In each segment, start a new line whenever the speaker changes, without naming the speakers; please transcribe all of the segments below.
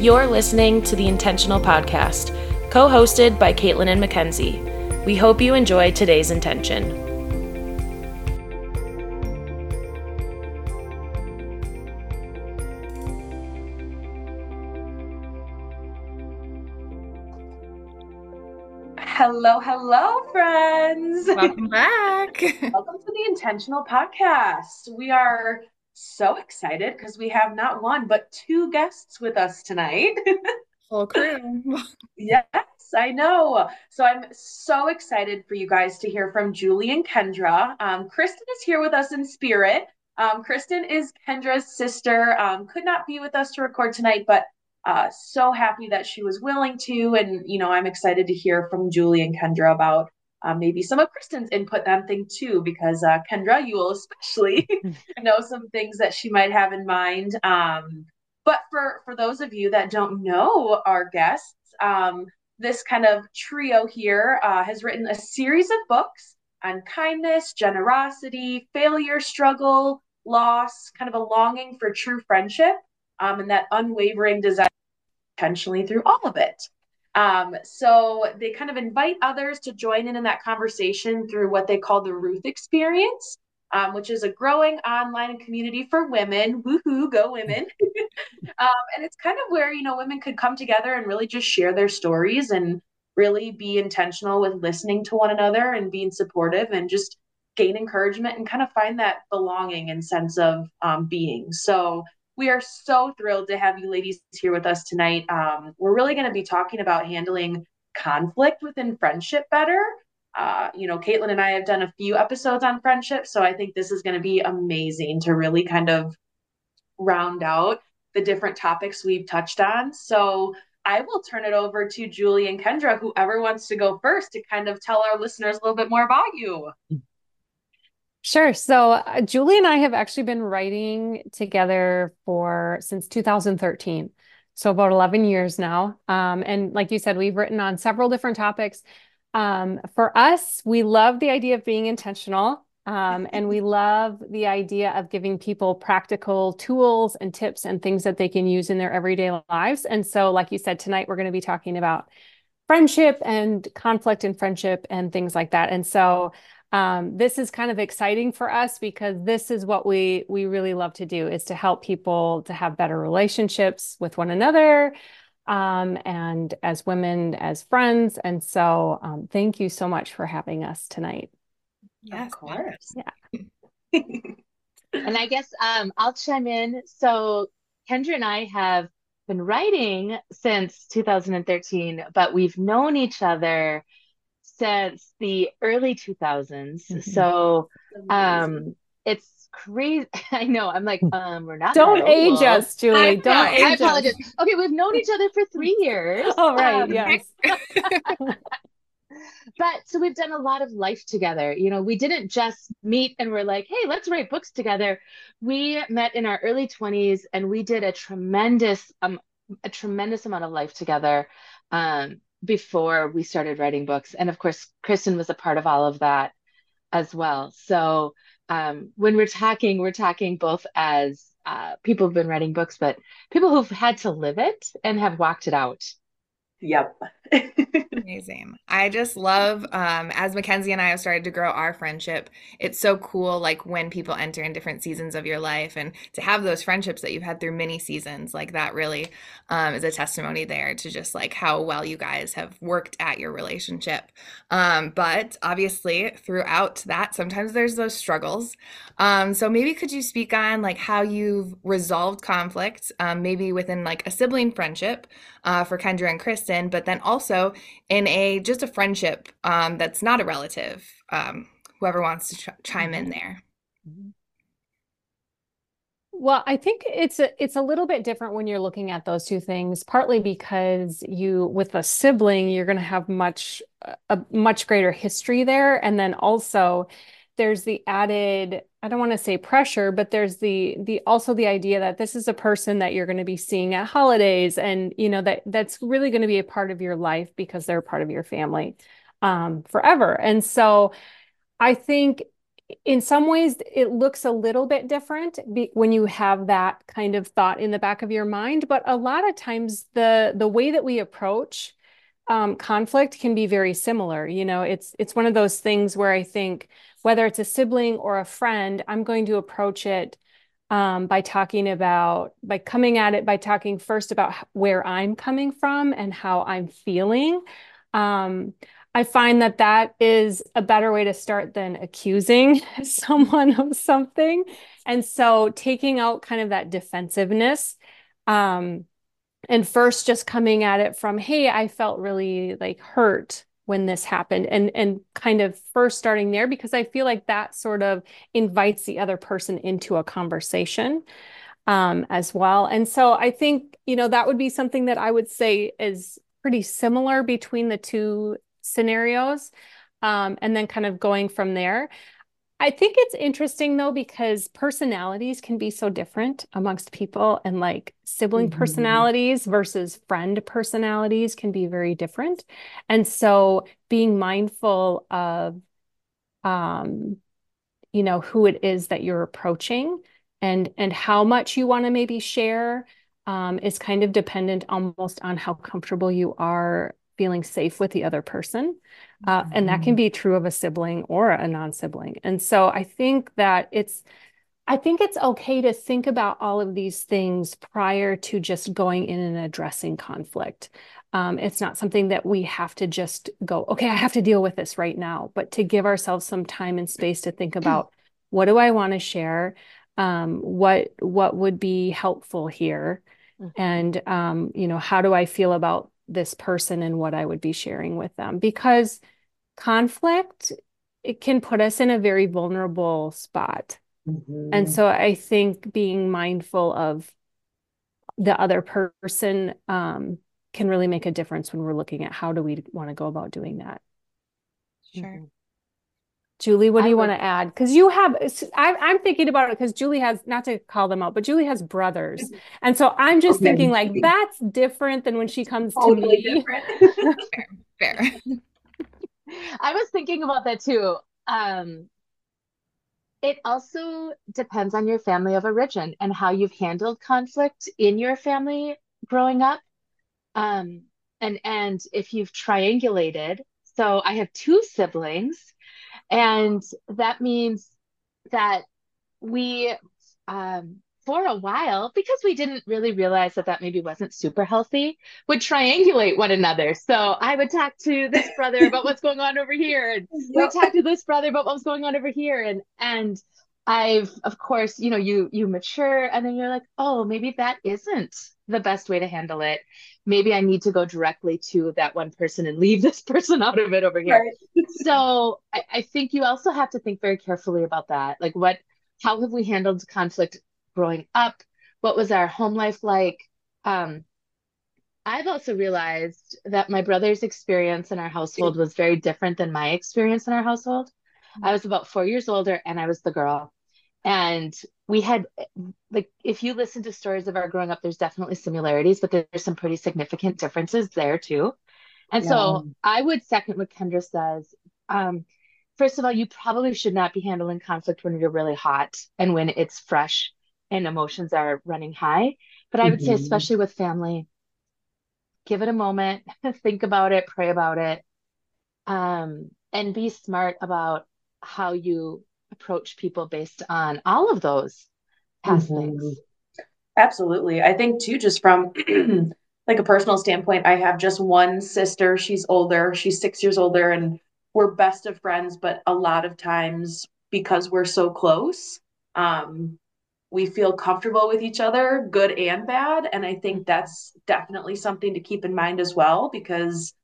You're listening to the Intentional Podcast, co hosted by Caitlin and Mackenzie. We hope you enjoy today's intention.
Hello, hello, friends.
Welcome back.
Welcome to the Intentional Podcast. We are so excited because we have not one but two guests with us tonight.
Full crew.
yes, I know. So I'm so excited for you guys to hear from Julie and Kendra. Um, Kristen is here with us in spirit. Um, Kristen is Kendra's sister. Um, could not be with us to record tonight, but uh, so happy that she was willing to. And, you know, I'm excited to hear from Julie and Kendra about uh, maybe some of Kristen's input on thing too, because uh, Kendra, you will especially know some things that she might have in mind. Um, but for for those of you that don't know our guests, um, this kind of trio here uh, has written a series of books on kindness, generosity, failure, struggle, loss, kind of a longing for true friendship, um, and that unwavering desire intentionally through all of it. Um, so they kind of invite others to join in in that conversation through what they call the Ruth Experience, um, which is a growing online community for women. Woohoo, go women! um, and it's kind of where you know women could come together and really just share their stories and really be intentional with listening to one another and being supportive and just gain encouragement and kind of find that belonging and sense of um, being. So we are so thrilled to have you ladies here with us tonight. Um, we're really going to be talking about handling conflict within friendship better. Uh, you know, Caitlin and I have done a few episodes on friendship, so I think this is going to be amazing to really kind of round out the different topics we've touched on. So I will turn it over to Julie and Kendra, whoever wants to go first, to kind of tell our listeners a little bit more about you.
Sure. So uh, Julie and I have actually been writing together for since 2013. So about 11 years now. Um, and like you said, we've written on several different topics. Um, for us, we love the idea of being intentional. Um, and we love the idea of giving people practical tools and tips and things that they can use in their everyday lives. And so, like you said, tonight we're going to be talking about friendship and conflict in friendship and things like that. And so, um, this is kind of exciting for us because this is what we we really love to do is to help people to have better relationships with one another um, and as women as friends. And so um, thank you so much for having us tonight.
Yes of course.
yeah.
And i guess um, i'll chime in. So kendra and i have been writing since 2013 but we've known each other since the early 2000s. Mm-hmm. So um it's crazy. I know. I'm like, um, we're not.
Don't age us, Julie. I, Don't age I apologize.
Us. Okay, we've known each other for three years.
oh, right. Um, yes.
but so we've done a lot of life together. You know, we didn't just meet and we're like, hey, let's write books together. We met in our early 20s and we did a tremendous um a tremendous amount of life together. Um, before we started writing books. And of course, Kristen was a part of all of that as well. So um, when we're talking, we're talking both as uh, people who've been writing books, but people who've had to live it and have walked it out.
Yep.
Amazing. I just love um, as Mackenzie and I have started to grow our friendship. It's so cool, like when people enter in different seasons of your life, and to have those friendships that you've had through many seasons, like that really um, is a testimony there to just like how well you guys have worked at your relationship. Um, but obviously, throughout that, sometimes there's those struggles. Um, so maybe could you speak on like how you've resolved conflict, um, maybe within like a sibling friendship uh, for Kendra and Kristen, but then also in a just a friendship um, that's not a relative. Um, whoever wants to ch- chime in mm-hmm. there. Mm-hmm.
Well, I think it's a it's a little bit different when you're looking at those two things. Partly because you, with a sibling, you're going to have much a much greater history there, and then also there's the added I don't want to say pressure, but there's the the also the idea that this is a person that you're going to be seeing at holidays, and you know that that's really going to be a part of your life because they're part of your family um, forever. And so, I think in some ways it looks a little bit different be, when you have that kind of thought in the back of your mind but a lot of times the the way that we approach um, conflict can be very similar you know it's it's one of those things where i think whether it's a sibling or a friend i'm going to approach it um, by talking about by coming at it by talking first about where i'm coming from and how i'm feeling um, I find that that is a better way to start than accusing someone of something. And so taking out kind of that defensiveness um, and first just coming at it from, hey, I felt really like hurt when this happened and and kind of first starting there because I feel like that sort of invites the other person into a conversation um, as well. And so I think, you know, that would be something that I would say is pretty similar between the two scenarios um, and then kind of going from there. I think it's interesting though, because personalities can be so different amongst people, and like sibling mm-hmm. personalities versus friend personalities can be very different. And so being mindful of, um, you know, who it is that you're approaching and and how much you want to maybe share um, is kind of dependent almost on how comfortable you are feeling safe with the other person. Uh, mm-hmm. And that can mm-hmm. be true of a sibling or a non sibling. And so I think that it's, I think it's okay to think about all of these things prior to just going in and addressing conflict. Um, it's not something that we have to just go, okay, I have to deal with this right now, but to give ourselves some time and space to think about what do I want to share? Um, what what would be helpful here? Mm-hmm. And um, you know, how do I feel about this person and what I would be sharing with them because conflict it can put us in a very vulnerable spot. Mm-hmm. And so I think being mindful of the other person um, can really make a difference when we're looking at how do we want to go about doing that.
Sure. Mm-hmm.
Julie, what do you want to add? Because you have, I, I'm thinking about it because Julie has, not to call them out, but Julie has brothers. Mm-hmm. And so I'm just okay. thinking like, that's different than when she comes totally to me.
fair, fair.
I was thinking about that too. Um, it also depends on your family of origin and how you've handled conflict in your family growing up. Um, and, and if you've triangulated, so I have two siblings and that means that we, um, for a while, because we didn't really realize that that maybe wasn't super healthy, would triangulate one another. So I would talk to this brother about what's going on over here, and we talk to this brother about what's going on over here, and and I've of course, you know, you you mature, and then you're like, oh, maybe that isn't the best way to handle it. Maybe I need to go directly to that one person and leave this person out of it over here. Right. so I, I think you also have to think very carefully about that. Like what how have we handled conflict growing up? What was our home life like? Um, I've also realized that my brother's experience in our household was very different than my experience in our household. I was about four years older and I was the girl and we had like if you listen to stories of our growing up there's definitely similarities but there's some pretty significant differences there too and yeah. so i would second what kendra says um, first of all you probably should not be handling conflict when you're really hot and when it's fresh and emotions are running high but i would mm-hmm. say especially with family give it a moment think about it pray about it um, and be smart about how you approach people based on all of those past mm-hmm. things.
Absolutely. I think too, just from like a personal standpoint, I have just one sister. She's older. She's six years older, and we're best of friends. But a lot of times, because we're so close, um, we feel comfortable with each other, good and bad. And I think that's definitely something to keep in mind as well, because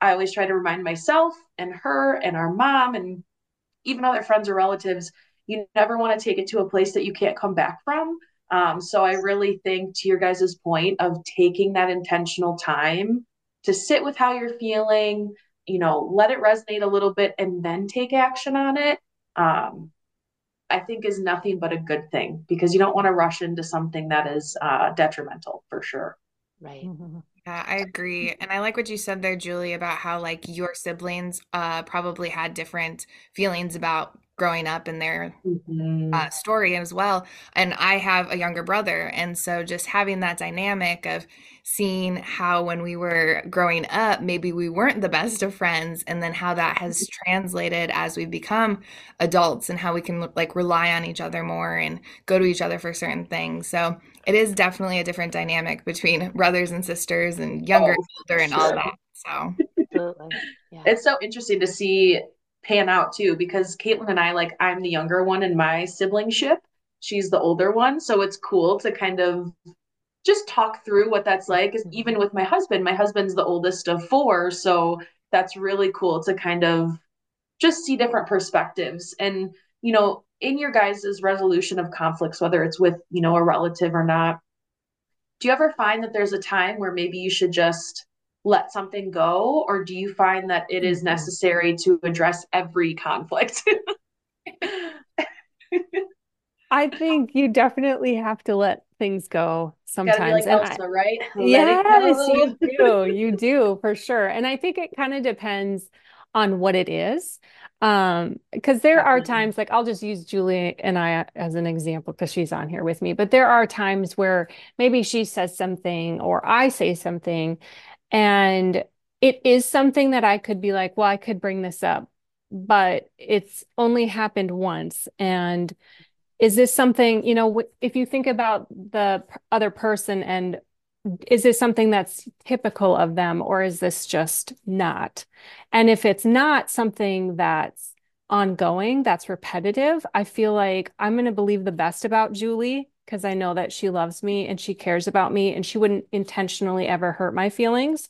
I always try to remind myself and her and our mom and even other friends or relatives, you never want to take it to a place that you can't come back from. Um, so I really think to your guys' point of taking that intentional time to sit with how you're feeling, you know, let it resonate a little bit and then take action on it. Um, I think is nothing but a good thing because you don't want to rush into something that is uh, detrimental for sure.
Right. Mm-hmm.
Yeah, I agree. And I like what you said there, Julie, about how like your siblings uh probably had different feelings about growing up in their
Mhm.
uh, story as well. And I have a younger brother. And so just having that dynamic of seeing how when we were growing up, maybe we weren't the best of friends, and then how that has translated as we've become adults and how we can like rely on each other more and go to each other for certain things. So it is definitely a different dynamic between brothers and sisters and younger and
Oh,
older and all that. So
Absolutely. Yeah.
It's so interesting to see pan out too, because Caitlin and I, like, I'm the younger one in my sibling ship. She's the older one. So it's cool to kind of just talk through what that's like. Even with my husband, my husband's the oldest of four. So that's really cool to kind of just see different perspectives. And, you know, in your guys' resolution of conflicts, whether it's with, you know, a relative or not, do you ever find that there's a time where maybe you should just let something go, or do you find that it is
Mhm.
necessary to address every conflict?
I think you definitely have to let things go sometimes.
like
And I,
right? Let
yes, you do. You do for sure. And I think it kind of depends on what it is. Um, because there are times like I'll just use Julie and I as an example because she's on here with me, but there are times where maybe she says something or I say something, and it is something that I could be like, well, I could bring this up, but it's only happened once. And is this something, you know, if you think about the other person and is this something that's typical of them or is this just not? And if it's not something that's ongoing, that's repetitive, I feel like I'm going to believe the best about Julie because I know that she loves me and she cares about me and she wouldn't intentionally ever hurt my feelings.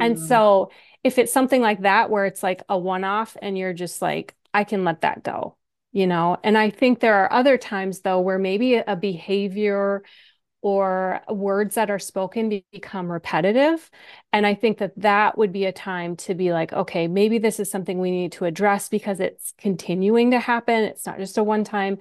And
Mhm.
so if it's something like that where it's like a one-off and you're just like, I can let that go, you know? And I think there are other times though where maybe a behavior or words that are spoken become repetitive. And I think that that would be a time to be like, okay, maybe this is something we need to address because it's continuing to happen. It's not just a one time.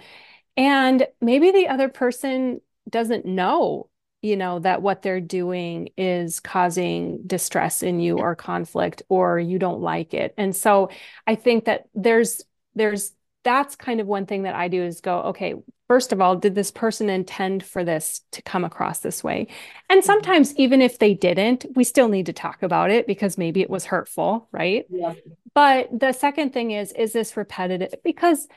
And maybe the other person doesn't know, you know, that what they're doing is causing distress in you or conflict or you don't like it. And so I think that there's there's that's kind of one thing that I do is go, okay, first of all, did this person intend for this to come across this way? And mm-hmm. sometimes even if they didn't, we still need to talk about it because maybe it was hurtful, right?
Yeah.
But the second thing is, is this repetitive? Because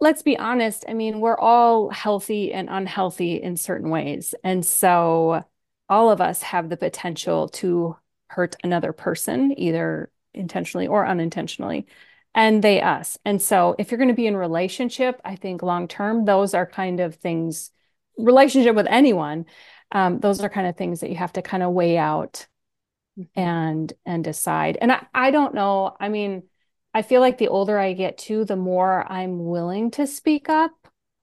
let's be honest, I mean, we're all healthy and unhealthy in certain ways. And so all of us have the potential to hurt another person, either intentionally or unintentionally, and they us. And so if you're going to be in relationship, I think long term, those are kind of things, relationship with anyone, um, those are kind of things that you have to kind of weigh out and and decide. And I, I don't know. I mean, I feel like the older I get too, the more I'm willing to speak up.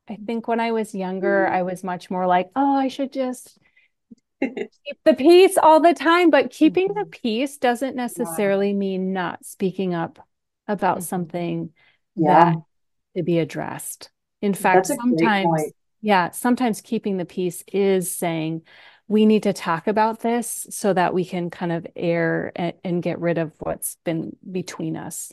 I mm-hmm. think when I was younger, mm-hmm. I was much more like, oh, I should just keep the peace all the time. But keeping the mm-hmm. peace doesn't necessarily mean not speaking up about
Mhm.
something
Yeah.
that to be addressed. In fact,
That's a great
sometimes, yeah, sometimes keeping the peace is saying, we need to talk about this so that we can kind of air and, and get rid of what's been between us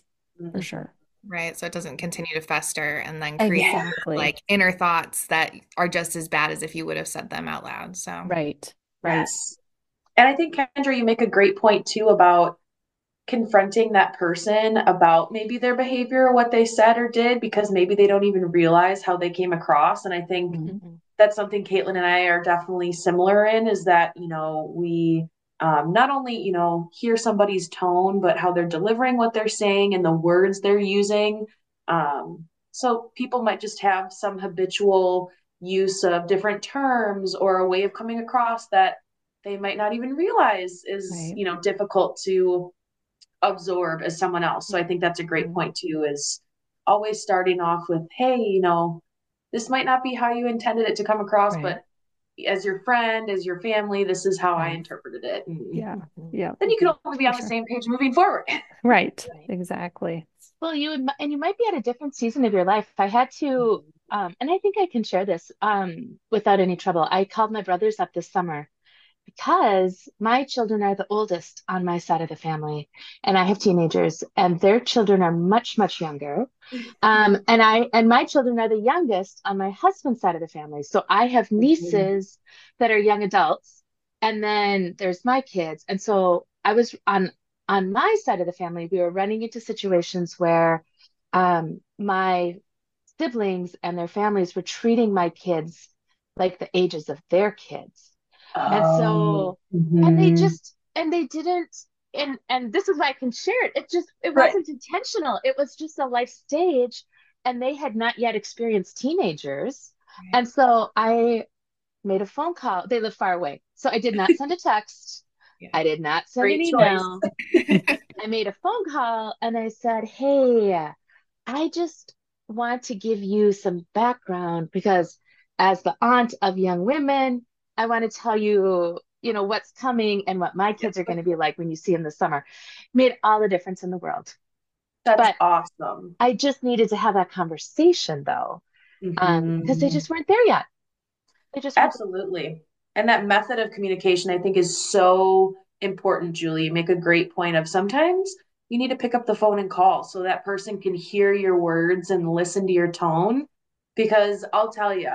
for
Mhm.
sure.
right. So it doesn't continue to fester and then create
Exactly.
like inner thoughts that are just as bad as if you would have said them out loud. So
Right. Right.
Yes. And I think, Kendra, you make a great point too about confronting that person about maybe their behavior or what they said or did because maybe they don't even realize how they came across. And I think
Mhm.
that's something Caitlin and I are definitely similar in is that, you know, we um, not only, you know, hear somebody's tone, but how they're delivering what they're saying and the words they're using. Um, so people might just have some habitual use of different terms or a way of coming across that they might not even realize is,
Right.
you know, difficult to absorb as someone else. So I think that's a great
Mhm.
point too, is always starting off with, hey, you know, this might not be how you intended it to come across,
Right.
but as your friend, as your family, this is how I interpreted it. And
Yeah.
Mhm.
Yeah.
then you can only be on the
sure.
same page moving forward.
Right.
Right.
Exactly.
Well, you would, and you might be at a different season of your life. I had to, um, and I think I can share this um, without any trouble. I called my brothers up this summer because my children are the oldest on my side of the family, and I have teenagers, and their children are much, much younger. Um, and I and my children are the youngest on my husband's side of the family. So I have
Mm-hmm.
nieces that are young adults, and then there's my kids. And so I was on on my side of the family, we were running into situations where um, my siblings and their families were treating my kids like the ages of their kids. And so, and they
Mhm.
just, and they didn't, and and this is why I can share it. It just, it
Right.
wasn't intentional. It was just a life stage, and they had not yet experienced teenagers. And so I made a phone call. They live far away, so I did not send a text.
Yeah.
I did not send
Great
an email. I made a phone call and I said, Hey, I just want to give you some background because as the aunt of young women, I want to tell you, you know, what's coming and what my kids are going to be like when you see them this summer. Made all the difference in the world.
That's
but-
awesome.
I just needed to have that conversation though, um, because they
Mhm.
just weren't there yet. They just
Absolutely. And that method of communication, I think, is so important, Julie. You make a great point of sometimes you need to pick up the phone and call so that person can hear your words and listen to your tone. Because I'll tell you,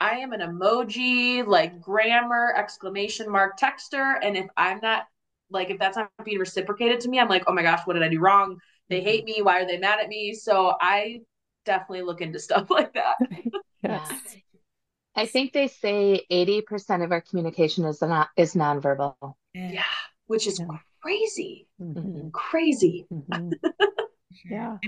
I am an emoji, like grammar, exclamation mark texter. And if I'm not, like, if that's not being reciprocated to me, I'm like, oh my gosh, what did I do wrong? They hate me. Why are they mad at me? So I definitely look into stuff like that.
Yes.
Yeah. I think they say 80% of our communication is not is nonverbal.
Yeah, which is
Yeah.
crazy.
Mhm.
Crazy.
Mhm. Yeah.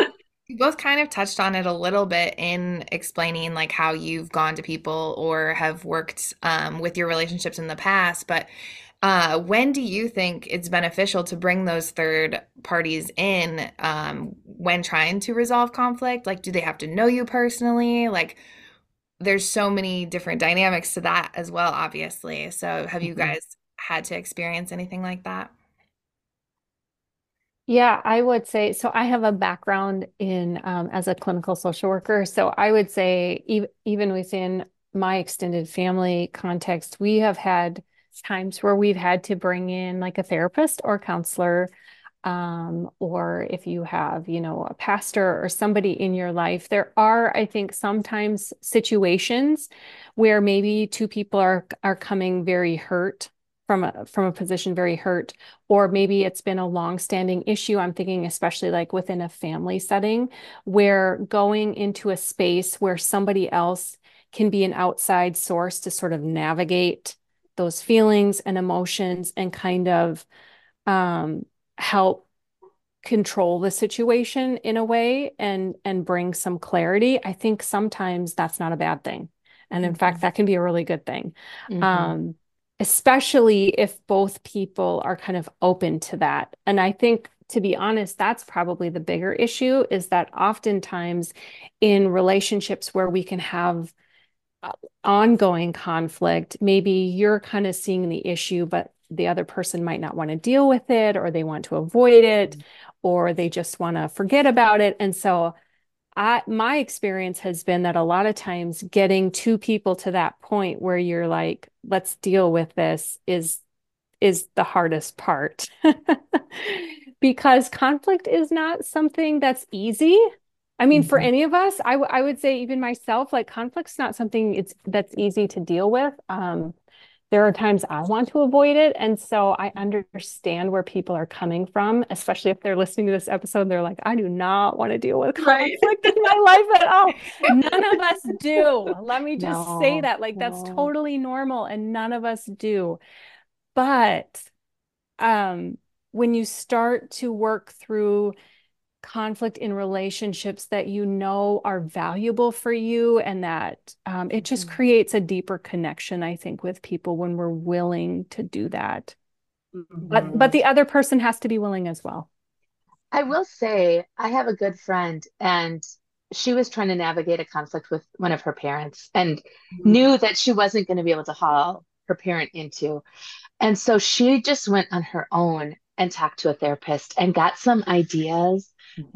You both kind of touched on it a little bit in explaining like how you've gone to people or have worked um, with your relationships in the past, but uh, when do you think it's beneficial to bring those third parties in um, when trying to resolve conflict? Like, do they have to know you personally? Like, there's so many different dynamics to that as well, obviously. So, have you
Mhm.
guys had to experience anything like that?
Yeah, I would say so. I have a background in um, as a clinical social worker. So I would say even even within my extended family context, we have had times where we've had to bring in like a therapist or counselor, um, or if you have, you know, a pastor or somebody in your life. There are, I think, sometimes situations where maybe two people are are coming very hurt from a from a position very hurt or maybe it's been a long-standing issue. I'm thinking especially like within a family setting where going into a space where somebody else can be an outside source to sort of navigate those feelings and emotions and kind of um, help control the situation in a way and and bring some clarity. I think sometimes that's not a bad thing. And in fact, that can be a really good thing.
Mhm.
Um, especially if both people are kind of open to that. And I think, to be honest, that's probably the bigger issue is that oftentimes in relationships where we can have uh, ongoing conflict, maybe you're kind of seeing the issue, but the other person might not want to deal with it, or they want to avoid it, or they just want to forget about it. And so I my experience has been that a lot of times getting two people to that point where you're like, let's deal with this is is the hardest part. Because conflict is not something that's easy. I mean, for
Mhm.
any of us, I, w- I would say even myself, like conflict's not something it's that's easy to deal with. Um, there are times I want to avoid it. And so I understand where people are coming from, especially if they're listening to this episode. They're like, I do not want to deal with
Right.
conflict in my life at all. None of us do. Let me just say that. Like, that's
no.
totally normal, and none of us do. But um, when you start to work through conflict in relationships that you know are valuable for you and that um, it just
Mhm.
creates a deeper connection, I think, with people when we're willing to do that. But but
Mhm.
the other person has to be willing as well.
I will say I have a good friend and she was trying to navigate a conflict with one of her parents and knew that she wasn't going to be able to haul her parent into. And so she just went on her own and talked to a therapist and got some ideas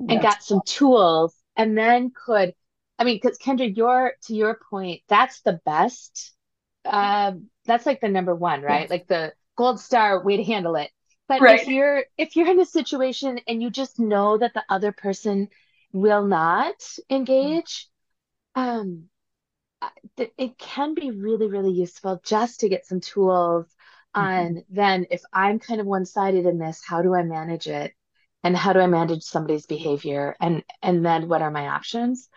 and
That's
got some tools and then could, I mean, because Kendra, your to your point, that's the best. Um, that's like the number one, right?
Yes.
Like the gold star way to handle it. But
Right.
if you're if you're in a situation and you just know that the other person will not engage, um, it can be really, really useful just to get some tools on then if I'm kind of one-sided in this, how do I manage it? And how do I manage somebody's behavior? And and then what are my options?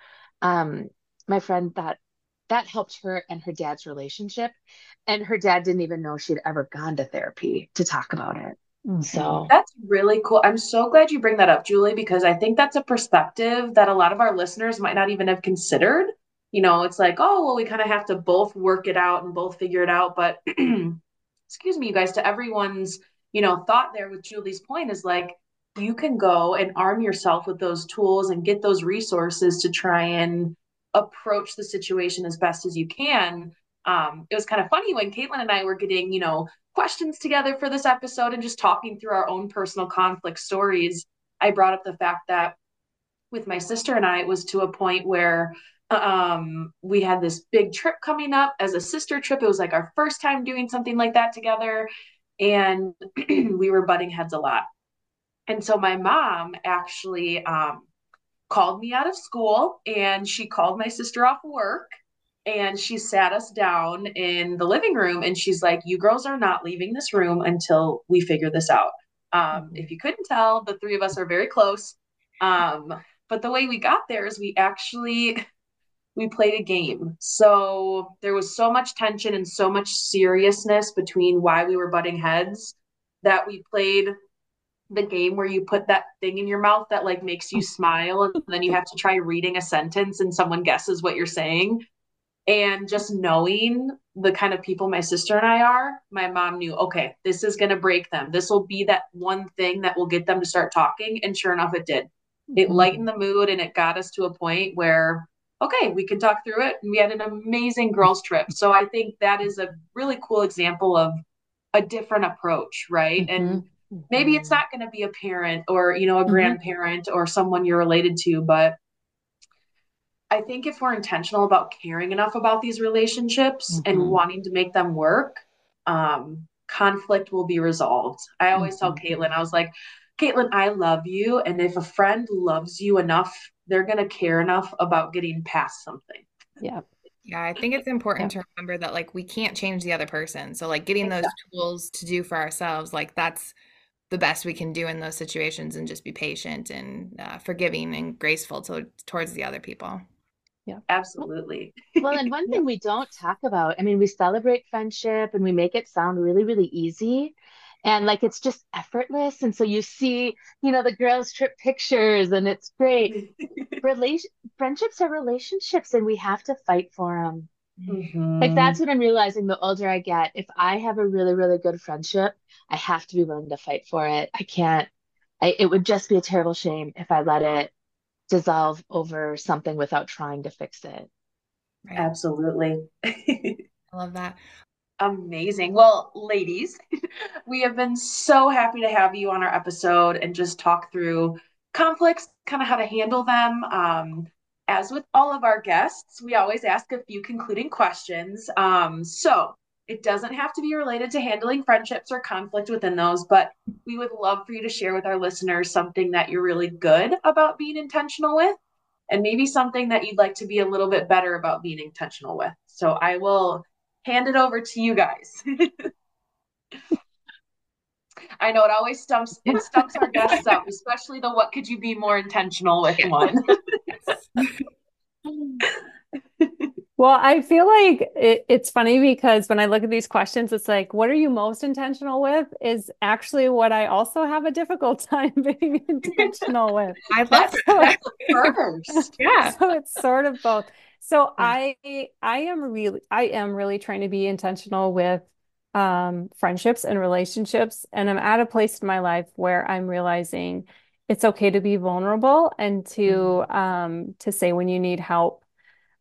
Um, my friend that that helped her and her dad's relationship. And her dad didn't even know she'd ever gone to therapy to talk about it. So
That's really cool. I'm so glad you bring that up, Julie, because I think that's a perspective that a lot of our listeners might not even have considered. You know, it's like, oh, well, we kind of have to both work it out and both figure it out. But excuse me, you guys, to everyone's, you know, thought there with Julie's point is like, you can go and arm yourself with those tools and get those resources to try and approach the situation as best as you can. Um, it was kind of funny when Caitlin and I were getting, you know, questions together for this episode and just talking through our own personal conflict stories. I brought up the fact that with my sister and I, it was to a point where um, we had this big trip coming up as a sister trip. It was like our first time doing something like that together. And we were butting heads a lot. And so my mom actually um, called me out of school and she called my sister off work and she sat us down in the living room and she's like, You girls are not leaving this room until we figure this out. Um, if you couldn't tell, the three of us are very close. Um, but the way we got there is we actually we played a game. So there was so much tension and so much seriousness between why we were butting heads that we played the game where you put that thing in your mouth that like makes you smile and then you have to try reading a sentence and someone guesses what you're saying. And just knowing the kind of people my sister and I are, my mom knew, okay, this is going to break them. This will be that one thing that will get them to start talking. And sure enough, it did. It mm-hmm. lightened the mood and it got us to a point where, okay, we can talk through it. And we had an amazing girls' trip. So I think that is a really cool example of a different approach, right? And maybe it's not going to be a parent or you know a
Mhm.
grandparent or someone you're related to but i think if we're intentional about caring enough about these relationships and
Mhm.
wanting to make them work um, conflict will be resolved i always tell caitlin i was like caitlin i love you and if a friend loves you enough they're going to care enough about getting past something
Yeah.
Yeah, I think it's important to remember that like we can't change the other person. So like getting those tools to do for ourselves, like that's the best we can do in those situations and just be patient and uh, forgiving and graceful to, towards the other people.
Yeah, absolutely
Well, and one thing we don't talk about, I mean, we celebrate friendship and we make it sound really, really easy. And like it's just effortless. And so you see, you know, the girls' trip pictures and it's great. Relation friendships are relationships and we have to fight for them.
Mhm.
Like that's what I'm realizing the older I get. If I have a really, really good friendship, I have to be willing to fight for it. I can't, I, it would just be a terrible shame if I let it dissolve over something without trying to fix it.
Right.
absolutely
I love that.
Amazing. Well, ladies, we have been so happy to have you on our episode and just talk through conflicts, kind of how to handle them. Um, as with all of our guests, we always ask a few concluding questions. Um, so it doesn't have to be related to handling friendships or conflict within those, but we would love for you to share with our listeners something that you're really good about being intentional with, and maybe something that you'd like to be a little bit better about being intentional with. So I will hand it over to you guys. I know it always stumps it stumps our guests up, especially the what could you be more intentional with one.
Well, I feel like it, it's funny because when I look at these questions, it's like, what are you most intentional with? Is actually what I also have a difficult time being intentional with.
I love
That's
that.
first.
Yeah.
So it's sort of both. So I I am really I am really trying to be intentional with um friendships and relationships and I'm at a place in my life where I'm realizing it's okay to be vulnerable and to um to say when you need help.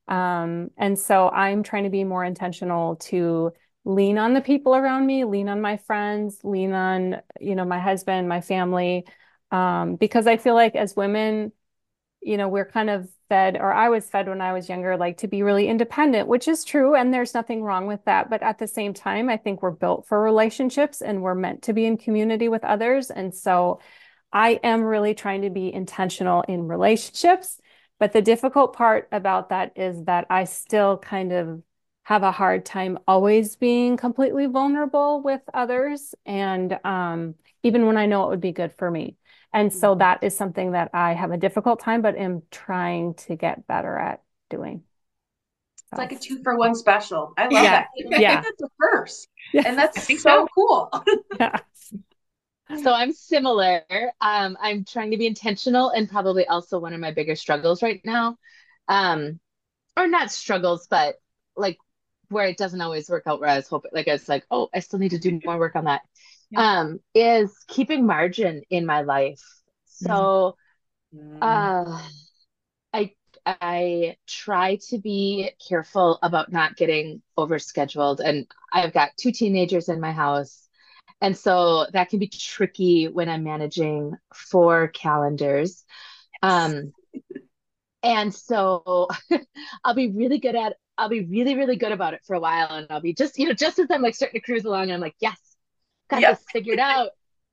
Um and so I'm trying to be more intentional to lean on the people around me, lean on my friends, lean on, you know, my husband, my family um because I feel like as women you know, we're kind of fed, or I was fed when I was younger, like to be really independent, which is true. And there's nothing wrong with that. But at the same time, I think we're built for relationships and we're meant to be in community with others. And so I am really trying to be intentional in relationships. But the difficult part about that is that I still kind of have a hard time always being completely vulnerable with others. And um, even when I know it would be good for me. And so mm-hmm. that is something that I have a difficult time, but am trying to get better at doing.
It's like a two for one special. I love yeah. that. I yeah. think that's a first. Yeah. And that's so,
so
cool.
yeah. So I'm similar. Um, I'm trying to be intentional and probably also one of my bigger struggles right now. Um, or not struggles, but like where it doesn't always work out where I was hoping. Like it's like, oh, I still need to do more work on that yeah. um, is keeping margin in my life. So mm. uh, I I try to be careful about not getting overscheduled. And I've got two teenagers in my house. And so that can be tricky when I'm managing four calendars. Um, and so I'll be really good at I'll be really, really good about it for a while. And I'll be just, you know, just as I'm like starting to cruise along, I'm like, yes, got yep. this figured out.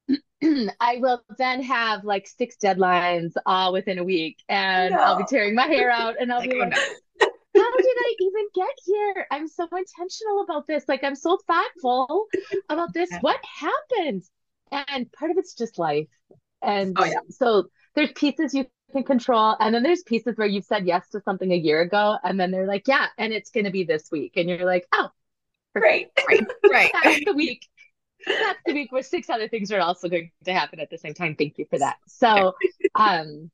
I will then have like six deadlines all within a week, and no. I'll be tearing my hair out, and I'll be like, how did I even get here? I'm so intentional about this. Like, I'm so thoughtful about this. What happened? And part of it's just life. And oh, yeah. so there's pieces you can control. And then there's pieces where you've said yes to something a year ago. And then they're like, yeah, and it's going to be this week. And you're like, oh,
great.
Right. right. That's the week that's the week where six other things are also going to happen at the same time. Thank you for that. So, um,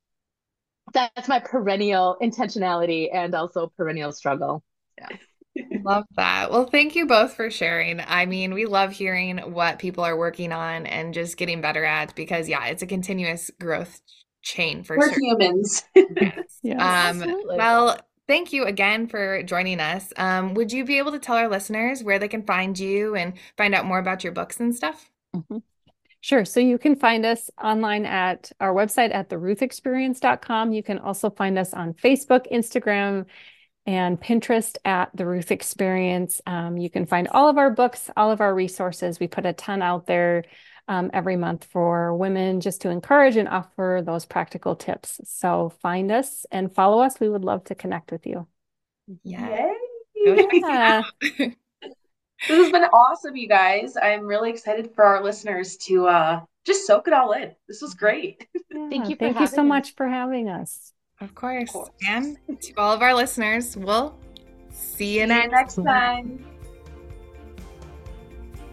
that's my perennial intentionality and also perennial struggle. Yeah.
love that. Well, thank you both for sharing. I mean, we love hearing what people are working on and just getting better at because, yeah, it's a continuous growth chain for
We're humans.
yes. yeah, um, well, thank you again for joining us. Um, would you be able to tell our listeners where they can find you and find out more about your books and stuff?
Mm-hmm. Sure. So you can find us online at our website at theruthexperience.com. You can also find us on Facebook, Instagram, and Pinterest at The Ruth Experience. Um, you can find all of our books, all of our resources. We put a ton out there um, every month for women just to encourage and offer those practical tips. So find us and follow us. We would love to connect with you.
Yeah. yeah. this has been awesome, you guys. I'm really excited for our listeners to uh, just soak it all in. This was great.
Yeah, thank you. thank you so us. much for having us.
Of course. of course. And to all of our listeners, we'll see you, see next,
you next time.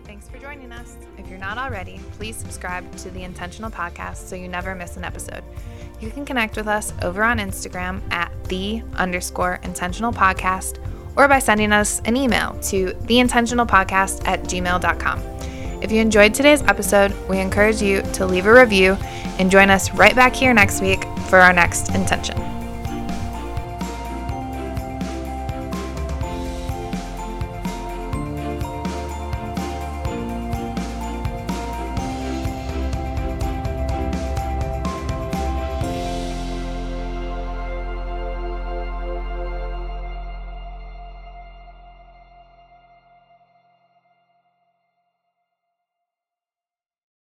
Thanks for joining us. If you're not already, please subscribe to the Intentional Podcast so you never miss an episode. You can connect with us over on Instagram at the underscore intentional podcast or by sending us an email to theintentionalpodcast at gmail.com. If you enjoyed today's episode, we encourage you to leave a review and join us right back here next week for our next intention.